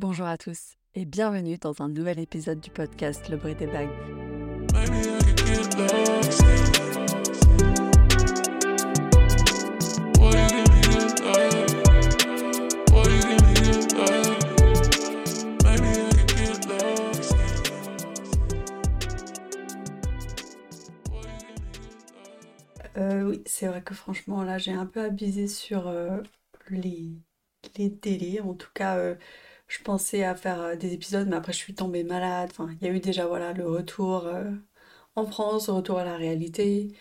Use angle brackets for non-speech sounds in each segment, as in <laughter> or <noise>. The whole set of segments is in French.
Bonjour à tous et bienvenue dans un nouvel épisode du podcast Le bruit des vagues. Euh, oui, c'est vrai que franchement, là, j'ai un peu abusé sur euh, les, les délais. En tout cas, euh, je pensais à faire euh, des épisodes, mais après, je suis tombée malade. Enfin, il y a eu déjà, voilà, le retour euh, en France, le retour à la réalité.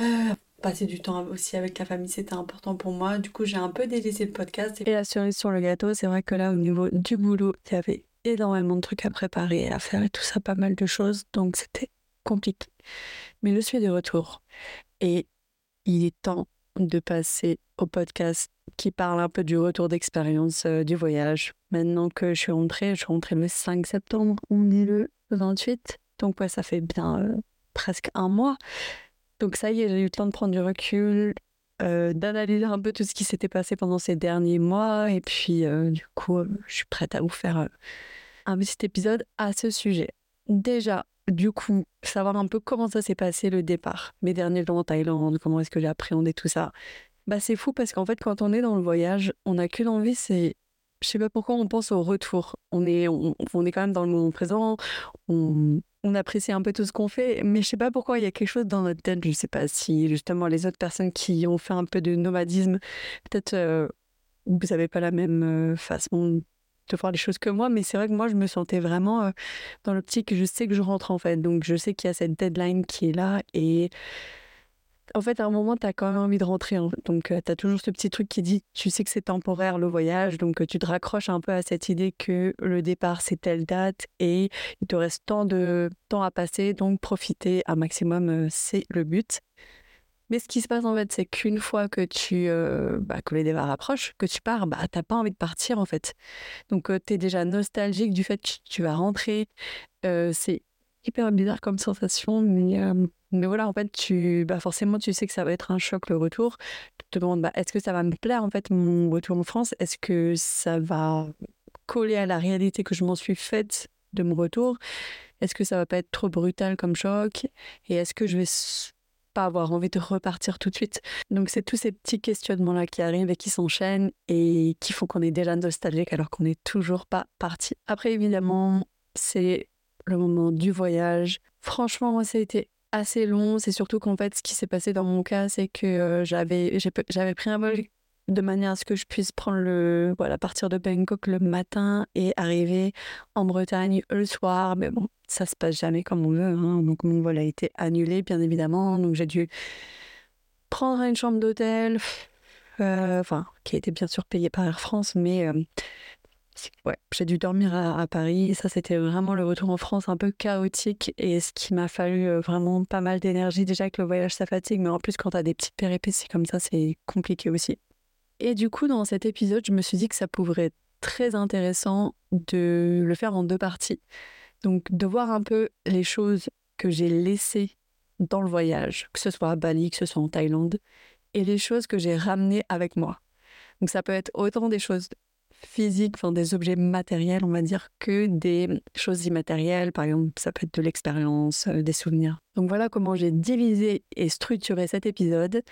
Euh, passer du temps aussi avec la famille, c'était important pour moi. Du coup, j'ai un peu délaissé le podcast. Et la cerise sur le gâteau, c'est vrai que là, au niveau du boulot, il y avait énormément de trucs à préparer, à faire et tout ça, pas mal de choses. Donc, c'était compliqué. Mais je suis de retour. Et il est temps de passer au podcast qui parle un peu du retour d'expérience euh, du voyage. Maintenant que je suis rentrée, je suis rentrée le 5 septembre, on est le 28. Donc ça fait bien euh, presque un mois. Donc ça y est, j'ai eu le temps de prendre du recul, euh, d'analyser un peu tout ce qui s'était passé pendant ces derniers mois. Et puis du coup, je suis prête à vous faire un petit épisode à ce sujet. Déjà, du coup, savoir un peu comment ça s'est passé le départ, mes derniers jours en Thaïlande, comment est-ce que j'ai appréhendé tout ça. Bah c'est fou parce qu'en fait quand on est dans le voyage, on n'a qu'une envie, c'est je sais pas pourquoi on pense au retour. On est on, on est quand même dans le moment présent, on, on apprécie un peu tout ce qu'on fait, mais je sais pas pourquoi il y a quelque chose dans notre tête, je sais pas si justement les autres personnes qui ont fait un peu de nomadisme, peut-être euh, vous n'avez pas la même euh, façon de voir les choses que moi, mais c'est vrai que moi je me sentais vraiment euh, dans l'optique, je sais que je rentre en fait, donc je sais qu'il y a cette deadline qui est là et en fait, à un moment, tu as quand même envie de rentrer. hein. Donc, tu as toujours ce petit truc qui dit, tu sais que c'est temporaire le voyage, donc euh, tu te raccroches un peu à cette idée que le départ, c'est telle date et il te reste tant de temps à passer, donc profiter un maximum, euh, c'est le but. Mais ce qui se passe en fait, c'est qu'une fois que tu euh, bah, que les départs approchent, que tu pars, bah t'as pas envie de partir en fait. Donc tu es déjà nostalgique du fait que tu vas rentrer. Euh, c'est hyper bizarre comme sensation, mais, euh, mais voilà, en fait, tu bah forcément tu sais que ça va être un choc le retour. Tu te demandes, bah, est-ce que ça va me plaire en fait mon retour en France? Est-ce que ça va coller à la réalité que je m'en suis faite de mon retour? Est-ce que ça va pas être trop brutal comme choc? Et est-ce que je vais pas avoir envie de repartir tout de suite? Donc c'est tous ces petits questionnements-là qui arrivent et qui s'enchaînent et qui font qu'on est déjà nostalgique alors qu'on n'est toujours pas parti. Après évidemment, c'est le moment du voyage. Franchement, moi ça a été assez long. C'est surtout qu'en fait, ce qui s'est passé dans mon cas, c'est que euh, j'avais pris un vol de manière à ce que je puisse prendre le voilà partir de Bangkok le matin et arriver en Bretagne le soir. Mais bon, ça se passe jamais comme on veut. hein. Donc mon vol a été annulé, bien évidemment. Donc j'ai dû prendre une chambre d'hôtel, euh, enfin qui a été bien sûr payée par Air France, mais euh, ouais, j'ai dû dormir à, Paris. Ça, c'était vraiment le retour en France un peu chaotique et ce qui m'a fallu euh, vraiment pas mal d'énergie. Déjà que le voyage, ça fatigue, mais en plus quand t'as des petites péripéties comme ça, c'est compliqué aussi. Et du coup, dans cet épisode, je me suis dit que ça pourrait être très intéressant de le faire en deux parties. Donc, de voir un peu les choses que j'ai laissées dans le voyage, que ce soit à Bali, que ce soit en Thaïlande, et les choses que j'ai ramenées avec moi. Donc, ça peut être autant des choses physiques, enfin des objets matériels, on va dire, que des choses immatérielles. Par exemple, ça peut être de l'expérience, euh, des souvenirs. Donc, voilà comment j'ai divisé et structuré cet épisode.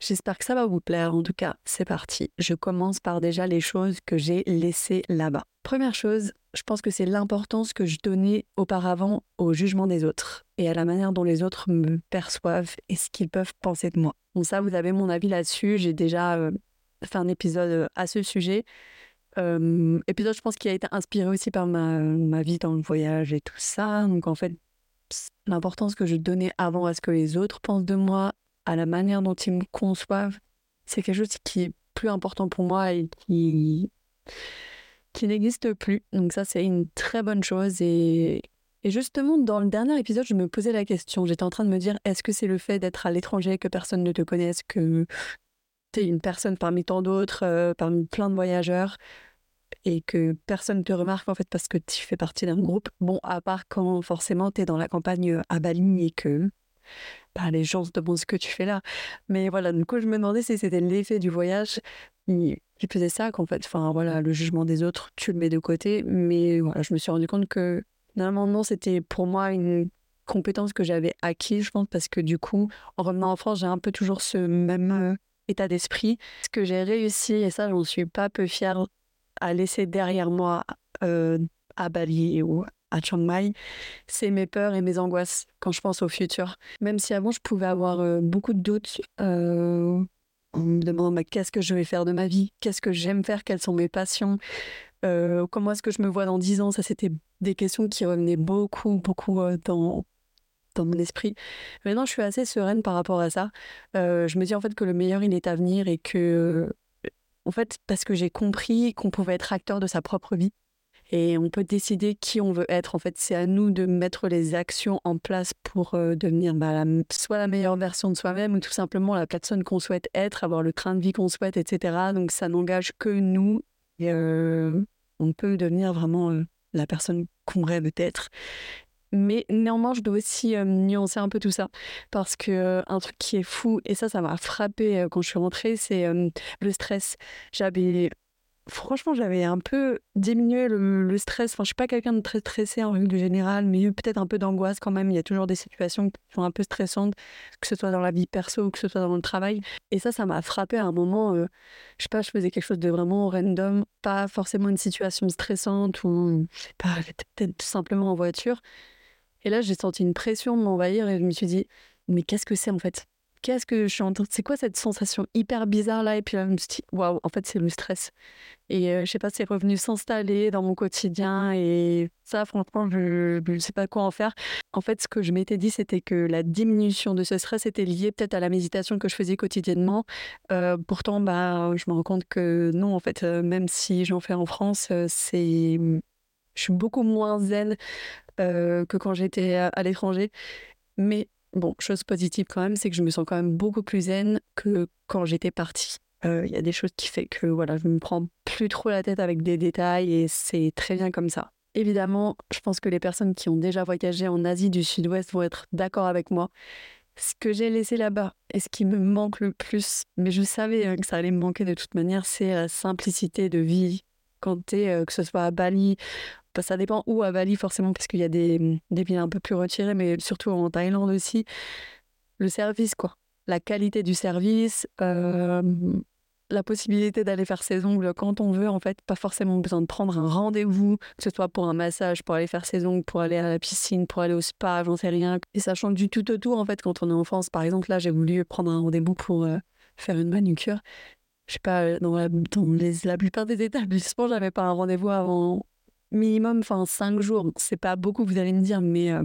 J'espère que ça va vous plaire. En tout cas, c'est parti. Je commence par déjà les choses que j'ai laissées là-bas. Première chose, je pense que c'est l'importance que je donnais auparavant au jugement des autres et à la manière dont les autres me perçoivent et ce qu'ils peuvent penser de moi. Bon, ça, vous avez mon avis là-dessus. J'ai déjà euh, fait un épisode euh, à ce sujet. Épisode, je pense, qui a été inspiré aussi par ma, ma vie dans le voyage et tout ça. Donc, en fait, l'importance que je donnais avant à ce que les autres pensent de moi, à la manière dont ils me conçoivent, c'est quelque chose qui est plus important pour moi et qui, qui n'existe plus. Donc ça, c'est une très bonne chose. Et, et justement, dans le dernier épisode, je me posais la question. J'étais en train de me dire, est-ce que c'est le fait d'être à l'étranger, que personne ne te connaisse, que tu es une personne parmi tant d'autres, euh, parmi plein de voyageurs, et que personne ne te remarque en fait parce que tu fais partie d'un groupe. Bon, à part quand forcément tu es dans la campagne euh, à Bali et que bah, les gens se demandent ce que tu fais là. Mais voilà, du coup, je me demandais si c'était l'effet du voyage. qui, qui faisait ça, qu'en fait, enfin voilà, le jugement des autres, tu le mets de côté. Mais voilà, je me suis rendu compte que finalement, non, c'était pour moi une compétence que j'avais acquise, je pense, parce que du coup, en revenant en France, j'ai un peu toujours ce même euh, état d'esprit. Ce que j'ai réussi, et ça, j'en suis pas peu fière, à laisser derrière moi euh, à Bali ou à Chiang Mai, c'est mes peurs et mes angoisses quand je pense au futur. Même si avant, je pouvais avoir euh, beaucoup de doutes en me demandant qu'est-ce que je vais faire de ma vie, qu'est-ce que j'aime faire, quelles sont mes passions, comment est-ce que je me vois dans dix ans? Ça, c'était des questions qui revenaient beaucoup, beaucoup dans, mon esprit. Maintenant, je suis assez sereine par rapport à ça. Euh, je me dis en fait que le meilleur, il est à venir et que, en fait, parce que j'ai compris qu'on pouvait être acteur de sa propre vie et on peut décider qui on veut être. En fait, c'est à nous de mettre les actions en place pour euh, devenir bah, soit la meilleure version de soi-même ou tout simplement la personne qu'on souhaite être, avoir le train de vie qu'on souhaite, etc. Donc, ça n'engage que nous euh, on peut devenir vraiment la personne qu'on rêve d'être. Mais néanmoins, je dois aussi euh, nuancer un peu tout ça. Parce que euh, un truc qui est fou, et ça, ça m'a frappé euh, quand je suis rentrée, c'est le stress. J'avais. Franchement, j'avais un peu diminué le, stress. Enfin, je suis pas quelqu'un de très stressé en règle générale, mais peut-être un peu d'angoisse quand même. Il y a toujours des situations qui sont un peu stressantes, que ce soit dans la vie perso ou que ce soit dans le travail. Et ça, ça m'a frappé à un moment. je sais pas, je faisais quelque chose de vraiment random, pas forcément une situation stressante ou peut-être simplement en voiture. Et là, j'ai senti une pression m'envahir et je me suis dit, mais qu'est-ce que c'est en fait? Qu'est-ce que je suis en train C'est quoi cette sensation hyper bizarre là? Et puis là, je me suis dit, waouh, en fait, c'est le stress. Et euh, je sais pas, c'est revenu s'installer dans mon quotidien et ça, franchement, je ne sais pas quoi en faire. En fait, ce que je m'étais dit, c'était que la diminution de ce stress était liée peut-être à la méditation que je faisais quotidiennement. Euh, pourtant, bah, je me rends compte que non, en fait, euh, même si j'en fais en France, c'est je suis beaucoup moins zen euh, que quand j'étais à, l'étranger. Mais bon, chose positive quand même, c'est que je me sens quand même beaucoup plus zen que quand j'étais partie. Euh, il y a des choses qui fait que voilà, je me prends plus trop la tête avec des détails et c'est très bien comme ça. Évidemment, je pense que les personnes qui ont déjà voyagé en Asie du Sud-Ouest vont être d'accord avec moi. Ce que j'ai laissé là-bas et ce qui me manque le plus, mais je savais hein, que ça allait me manquer de toute manière, c'est la simplicité de vie. Quand tu es, euh, que ce soit à Bali ça dépend où à Bali, forcément, parce qu'il y a des, des villes un peu plus retirées, mais surtout en Thaïlande aussi. Le service, quoi. La qualité du service, euh, la possibilité d'aller faire ses ongles quand on veut, en fait, pas forcément besoin de prendre un rendez-vous, que ce soit pour un massage, pour aller faire ses ongles, pour aller à la piscine, pour aller au spa, j'en sais rien. Et ça change du tout au tout, en fait, quand on est en France. Par exemple, là, j'ai voulu prendre un rendez-vous pour euh, faire une manucure. Je sais pas, dans, la, la plupart des <laughs> établissements, j'avais pas un rendez-vous avant minimum, enfin, cinq jours. C'est pas beaucoup, vous allez me dire, mais euh,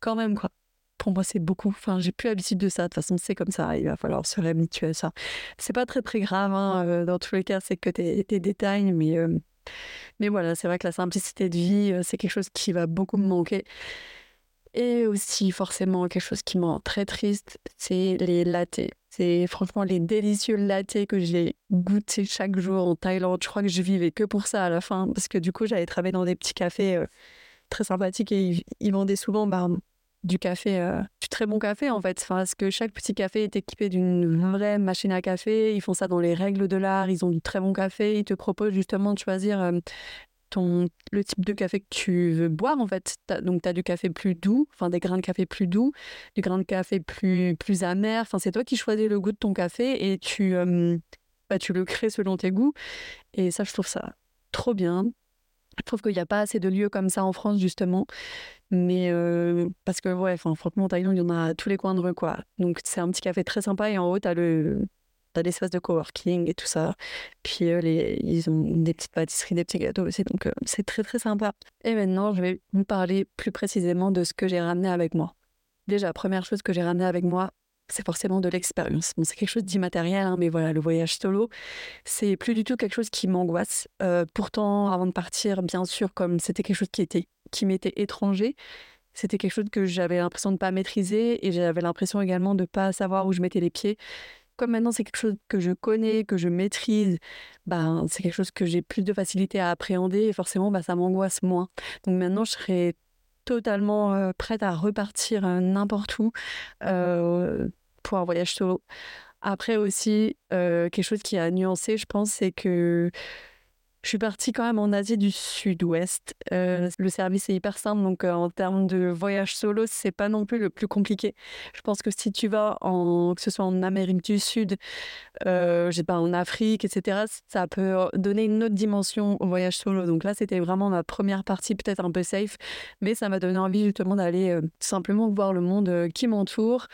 quand même, quoi. Pour moi, c'est beaucoup. Enfin, j'ai plus l'habitude de ça. De toute façon, c'est comme ça. Il va falloir se réhabituer à ça. C'est pas très, très grave. Hein, euh, dans tous les cas, c'est que tes, tes, détails. Mais, euh, mais voilà, c'est vrai que la simplicité de vie, c'est quelque chose qui va beaucoup me manquer. Et aussi, forcément, quelque chose qui me rend très triste, c'est les latés. C'est franchement les délicieux latés que j'ai goûtés chaque jour en Thaïlande. Je crois que je vivais que pour ça à la fin, parce que du coup, j'allais travailler dans des petits cafés euh, très sympathiques et ils, vendaient souvent bah, du café, euh, du très bon café en fait. Enfin, parce que chaque petit café est équipé d'une vraie machine à café. Ils font ça dans les règles de l'art. Ils ont du très bon café. Ils te proposent justement de choisir euh, ton, le type de café que tu veux boire, en fait. donc, tu as du café plus doux, enfin des grains de café plus doux, du grain de café plus, plus amer. Enfin, c'est toi qui choisis le goût de ton café et tu, bah, tu le crées selon tes goûts. Et ça, je trouve ça trop bien. Je trouve qu'il n'y a pas assez de lieux comme ça en France, justement. Mais parce que, ouais, franchement, en Thaïlande, il y en a à tous les coins de rue, quoi. Donc, c'est un petit café très sympa. Et en haut, tu as le, t'as des espaces de coworking et tout ça. Puis euh, les, ils ont des petites pâtisseries, des petits gâteaux aussi, donc euh, c'est très très sympa. Et maintenant, je vais vous parler plus précisément de ce que j'ai ramené avec moi. Déjà, première chose que j'ai ramené avec moi, c'est forcément de l'expérience. C'est quelque chose d'immatériel, hein, mais voilà, le voyage solo, c'est plus du tout quelque chose qui m'angoisse. Euh, pourtant, avant de partir, bien sûr, comme c'était quelque chose qui était qui m'était étranger, c'était quelque chose que j'avais l'impression de pas maîtriser et j'avais l'impression également de pas savoir où je mettais les pieds comme maintenant c'est quelque chose que je connais, que je maîtrise, ben, c'est quelque chose que j'ai plus de facilité à appréhender et forcément bah, ça m'angoisse moins. Donc maintenant je serais totalement euh, prête à repartir n'importe où euh, pour un voyage solo. Après aussi, quelque chose qui a nuancé, je pense, c'est que je suis partie quand même en Asie du Sud-Ouest. Euh, le service est hyper simple, donc euh, en termes de voyage solo, c'est pas non plus le plus compliqué. Je pense que si tu vas en, que ce soit en Amérique du Sud, euh, pas en Afrique, etc., ça peut donner une autre dimension au voyage solo. Donc là, c'était vraiment ma première partie, peut-être un peu safe, mais ça m'a donné envie justement d'aller simplement voir le monde qui m'entoure.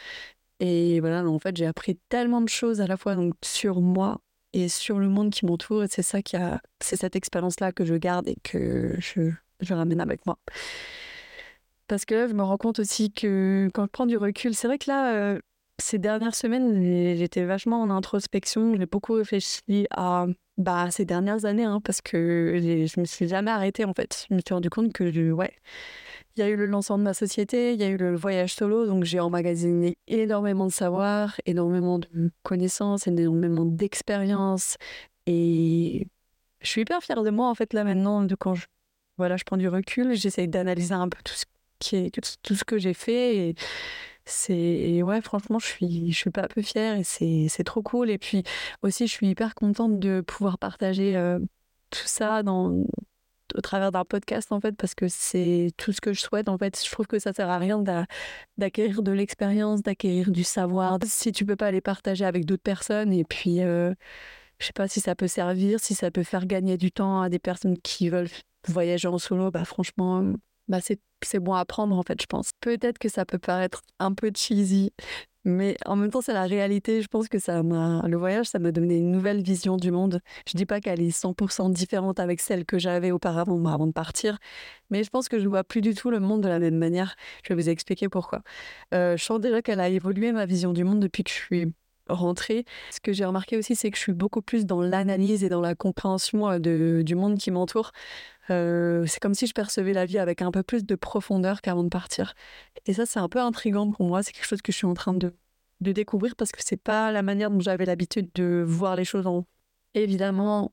Et voilà, en fait, j'ai appris tellement de choses à la fois donc sur moi et sur le monde qui m'entoure. Et c'est ça qui a, c'est cette expérience-là que je garde et que je, je ramène avec moi. Parce que là, je me rends compte aussi que quand je prends du recul, c'est vrai que là, euh, ces dernières semaines, j'étais vachement en introspection. J'ai beaucoup réfléchi à bah, ces dernières années, hein, parce que je me suis jamais arrêtée en fait. Je me suis rendu compte que, ouais, il y a eu le lancement de ma société, il y a eu le voyage solo, donc j'ai emmagasiné énormément de savoir, énormément de connaissances, énormément d'expérience. Et je suis hyper fière de moi, en fait, là maintenant, de quand je, voilà, je prends du recul, j'essaye d'analyser un peu tout ce, qui est, tout, ce que j'ai fait. Et c'est, ouais, franchement, je suis, je suis pas un peu fière et c'est, c'est trop cool. Et puis aussi, je suis hyper contente de pouvoir partager euh, tout ça dans au travers d'un podcast en fait parce que c'est tout ce que je souhaite en fait. Je trouve que ça sert à rien d'acquérir de l'expérience d'acquérir du savoir. Si tu peux pas les partager avec d'autres personnes et puis euh, je sais pas si ça peut servir si ça peut faire gagner du temps à des personnes qui veulent voyager en solo bah franchement bah c'est bon à prendre en fait je pense. Peut-être que ça peut paraître un peu cheesy mais en même temps, c'est la réalité. Je pense que ça m'a, le voyage, ça m'a donné une nouvelle vision du monde. Je dis pas qu'elle est 100% différente avec celle que j'avais auparavant, avant de partir, mais je pense que je vois plus du tout le monde de la même manière. Je vais vous expliquer pourquoi. Euh, je sens déjà qu'elle a évolué ma vision du monde depuis que je suis rentrée. Ce que j'ai remarqué aussi, c'est que je suis beaucoup plus dans l'analyse et dans la compréhension euh, de, du monde qui m'entoure. Euh, c'est comme si je percevais la vie avec un peu plus de profondeur qu'avant de partir. Et ça, c'est un peu intriguant pour moi. C'est quelque chose que je suis en train de, découvrir parce que c'est pas la manière dont j'avais l'habitude de voir les choses en. Évidemment,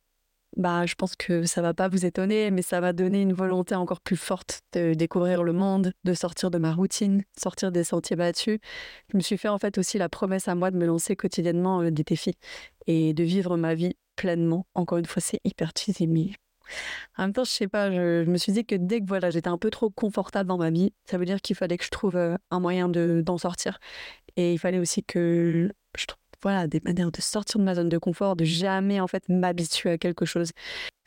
bah, je pense que ça va pas vous étonner, mais ça va donner une volonté encore plus forte de découvrir le monde, de sortir de ma routine, sortir des sentiers battus. Je me suis fait en fait aussi la promesse à moi de me lancer quotidiennement euh, des défis et de vivre ma vie pleinement. Encore une fois, c'est hyper cheesy, en même temps, je sais pas, je, me suis dit que dès que voilà, j'étais un peu trop confortable dans ma vie, ça veut dire qu'il fallait que je trouve euh, un moyen de, d'en sortir. Et il fallait aussi que je trouve voilà, des manières de sortir de ma zone de confort, de jamais en fait m'habituer à quelque chose.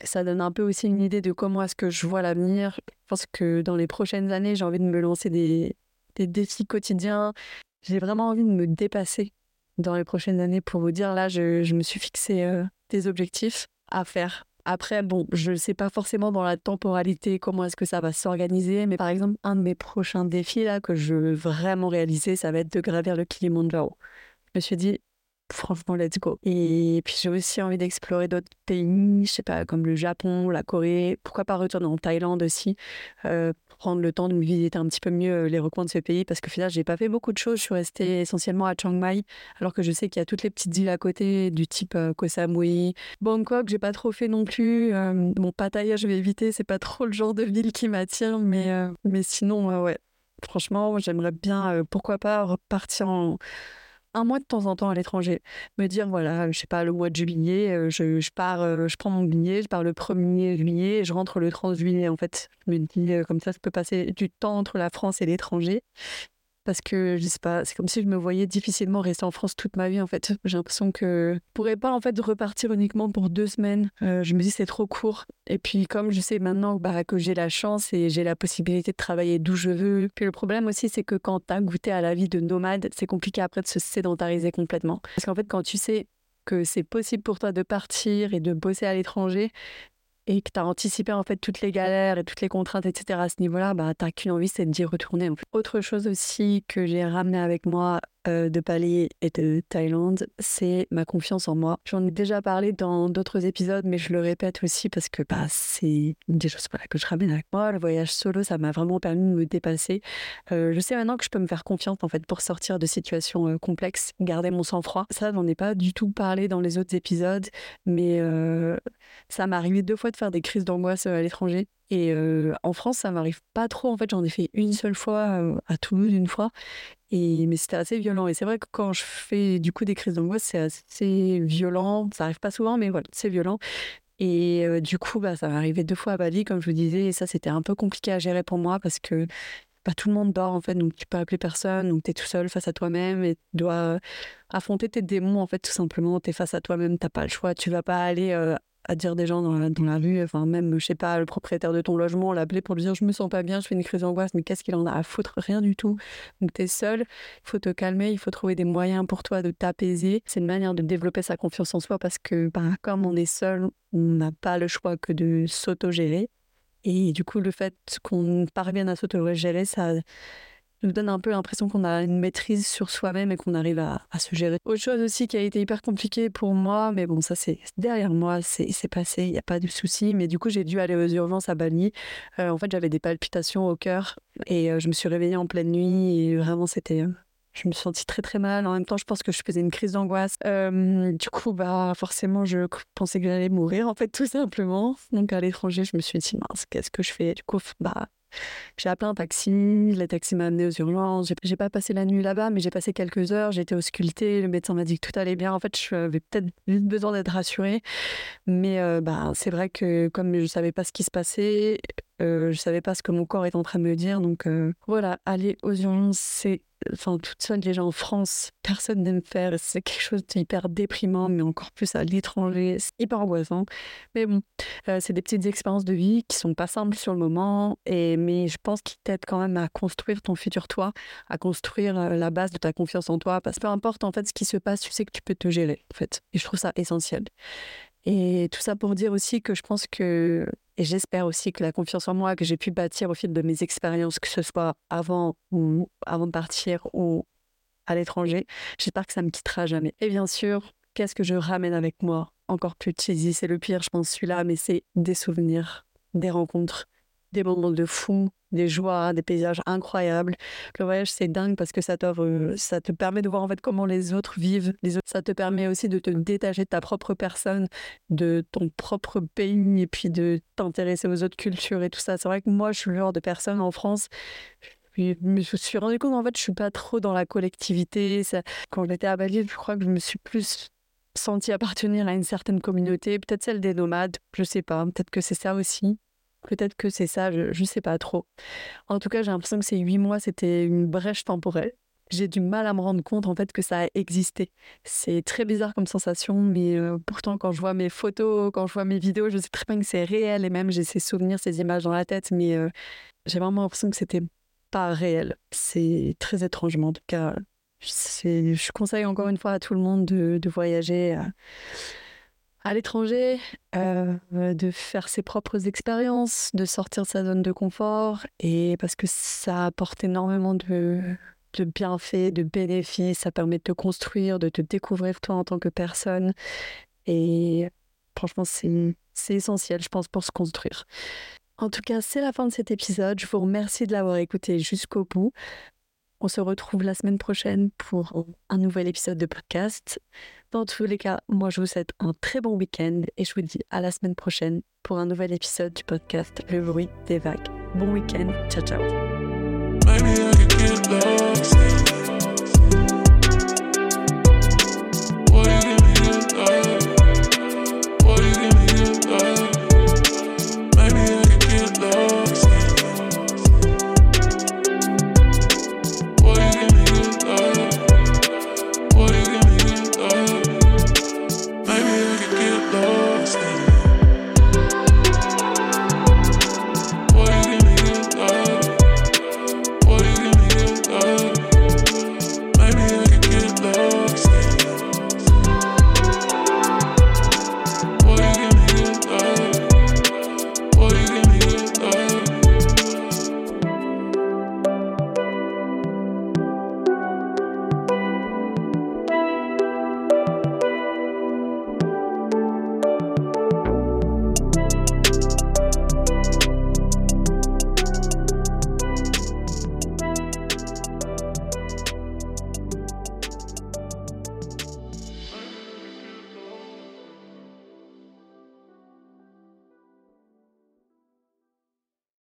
Ça donne un peu aussi une idée de comment est-ce que je vois l'avenir. Je pense que dans les prochaines années, j'ai envie de me lancer des, des défis quotidiens. J'ai vraiment envie de me dépasser dans les prochaines années pour vous dire là, je, je me suis fixé euh, des objectifs à faire après, bon, je ne sais pas forcément dans la temporalité comment est-ce que ça va s'organiser, mais par exemple, un de mes prochains défis là que je veux vraiment réaliser, ça va être de gravir le Kilimanjaro. Je me suis dit, franchement, let's go. Et puis j'ai aussi envie d'explorer d'autres pays, je sais pas, comme le Japon, la Corée, pourquoi pas retourner en Thaïlande aussi, euh, prendre le temps de me visiter un petit peu mieux euh, les recoins de ce pays, parce que finalement, j'ai pas fait beaucoup de choses, je suis restée essentiellement à Chiang Mai, alors que je sais qu'il y a toutes les petites îles à côté, du type euh, Koh Samui, Bangkok, j'ai pas trop fait non plus, euh, bon, Pattaya, je vais éviter, c'est pas trop le genre de ville qui m'attire, mais, mais sinon, ouais, franchement, j'aimerais bien, pourquoi pas, repartir en un mois de temps en temps à l'étranger. Me dire, voilà, je sais pas, le mois de juillet, euh, je, pars, euh, je prends mon billet, je pars le 1er juillet et je rentre le 30 juillet. En fait, je me dis, euh, comme ça, je peux passer du temps entre la France et l'étranger parce que je sais pas, c'est comme si je me voyais difficilement rester en France toute ma vie en fait. J'ai l'impression que je pourrais pas en fait repartir uniquement pour deux semaines. Euh, je me dis c'est trop court. Et puis comme je sais maintenant bah, que j'ai la chance et j'ai la possibilité de travailler d'où je veux. Puis le problème aussi c'est que quand tu as goûté à la vie de nomade, c'est compliqué après de se sédentariser complètement. Parce qu'en fait quand tu sais que c'est possible pour toi de partir et de bosser à l'étranger, et que tu as anticipé en fait toutes les galères et toutes les contraintes, etc. à ce niveau-là, bah, tu qu'une envie, c'est d'y retourner. Autre chose aussi que j'ai ramené avec moi euh, de Bali et de Thaïlande, c'est ma confiance en moi. J'en ai déjà parlé dans d'autres épisodes, mais je le répète aussi parce que bah, c'est des choses que je ramène avec moi. Le voyage solo, ça m'a vraiment permis de me dépasser. Euh, je sais maintenant que je peux me faire confiance en fait pour sortir de situations euh, complexes, garder mon sang-froid. Ça, j'en ai pas du tout parlé dans les autres épisodes, mais ça m'est arrivé deux fois de faire des crises d'angoisse à l'étranger Et en France, ça m'arrive pas trop. En fait, j'en ai fait une seule fois à Toulouse, une fois. Et, mais c'était assez violent. Et c'est vrai que quand je fais du coup des crises d'angoisse, c'est assez violent. Ça arrive pas souvent, mais voilà, c'est violent. Et du coup, bah, ça m'est arrivé deux fois à Bali, comme je vous disais. Et ça, c'était un peu compliqué à gérer pour moi parce que bah, tout le monde dort en fait, donc tu peux appeler personne, donc tu es tout seul face à toi-même et tu dois affronter tes démons en fait, tout simplement. Tu es face à toi-même, t'as pas le choix. Tu vas pas aller dire des gens dans la, dans la rue, enfin même, je sais pas, le propriétaire de ton logement, l'appeler pour lui dire je me sens pas bien, je fais une crise d'angoisse, mais qu'est-ce qu'il en a à foutre? Rien du tout. Donc tu es seul, il faut te calmer, il faut trouver des moyens pour toi de t'apaiser. C'est une manière de développer sa confiance en soi parce que bah, comme on est seul, on n'a pas le choix que de s'autogérer. Et du coup, le fait qu'on parvienne à s'autogérer, ça nous donne un peu l'impression qu'on a une maîtrise sur soi-même et qu'on arrive à, se gérer. Autre chose aussi qui a été hyper compliqué pour moi, mais bon, ça c'est derrière moi, c'est passé, il n'y a pas de souci. Mais du coup, j'ai dû aller aux urgences à Bali. Euh, en fait, j'avais des palpitations au cœur et euh, je me suis réveillée en pleine nuit et vraiment, c'était. Euh, je me suis très très mal. En même temps, je pense que je faisais une crise d'angoisse. du coup, bah forcément, je pensais que j'allais mourir, en fait, tout simplement. Donc à l'étranger, je me suis dit, mince, qu'est-ce que je fais? Du coup, bah j'ai appelé un taxi, le taxi m'a amené aux urgences. J'ai pas passé la nuit là-bas, mais j'ai passé quelques heures. J'ai été auscultée. Le médecin m'a dit que tout allait bien. En fait, j'avais peut-être besoin d'être rassurée. Mais euh, bah, c'est vrai que comme je savais pas ce qui se passait, euh, je savais pas ce que mon corps est en train de me dire. Donc euh, voilà, aller aux urgences, c'est enfin, toute seule déjà en France, personne n'aime faire. C'est quelque chose d'hyper déprimant, mais encore plus à l'étranger. C'est hyper angoissant. Mais bon, euh, c'est des petites expériences de vie qui sont pas simples sur le moment, et, mais je pense qu'ils t'aident quand même à construire ton futur toi, à construire euh, la base de ta confiance en toi. Parce que peu importe en fait ce qui se passe, tu sais que tu peux te gérer, en fait. Et je trouve ça essentiel. Et tout ça pour dire aussi que je pense que, et j'espère aussi que la confiance en moi que j'ai pu bâtir au fil de mes expériences, que ce soit avant ou avant de partir ou à l'étranger, j'espère que ça me quittera jamais. Et bien sûr, qu'est-ce que je ramène avec moi Encore plus cheesy, c'est le pire, je pense, celui-là, mais c'est des souvenirs, des rencontres, des moments de fou, des joies, des paysages incroyables. Le voyage, c'est dingue parce que ça, ça te permet de voir en fait comment les autres vivent. Les autres, ça te permet aussi de te détacher de ta propre personne, de ton propre pays et puis de t'intéresser aux autres cultures et tout ça. C'est vrai que moi, je suis le genre de personne en France. Je me suis rendu compte, en fait, je suis pas trop dans la collectivité. Quand j'étais à Bali, je crois que je me suis plus sentie appartenir à une certaine communauté, peut-être celle des nomades, je sais pas, peut-être que c'est ça aussi. Peut-être que c'est ça, je ne sais pas trop. En tout cas, j'ai l'impression que ces huit mois, c'était une brèche temporelle. J'ai du mal à me rendre compte en fait que ça a existé. C'est très bizarre comme sensation, mais pourtant quand je vois mes photos, quand je vois mes vidéos, je sais très bien que c'est réel et même j'ai ces souvenirs, ces images dans la tête, mais j'ai vraiment l'impression que c'était pas réel. C'est très étrange, mais en tout cas, je conseille encore une fois à tout le monde de, de voyager à l'étranger, euh, de faire ses propres expériences, de sortir de sa zone de confort, et parce que ça apporte énormément de, de bienfaits, de bénéfices, ça permet de te construire, de te découvrir toi en tant que personne, et franchement c'est essentiel, je pense, pour se construire. En tout cas, c'est la fin de cet épisode. Je vous remercie de l'avoir écouté jusqu'au bout. On se retrouve la semaine prochaine pour un nouvel épisode de podcast. Dans tous les cas, moi je vous souhaite un très bon week-end et je vous dis à la semaine prochaine pour un nouvel épisode du podcast Le bruit des vagues. Bon week-end, ciao ciao.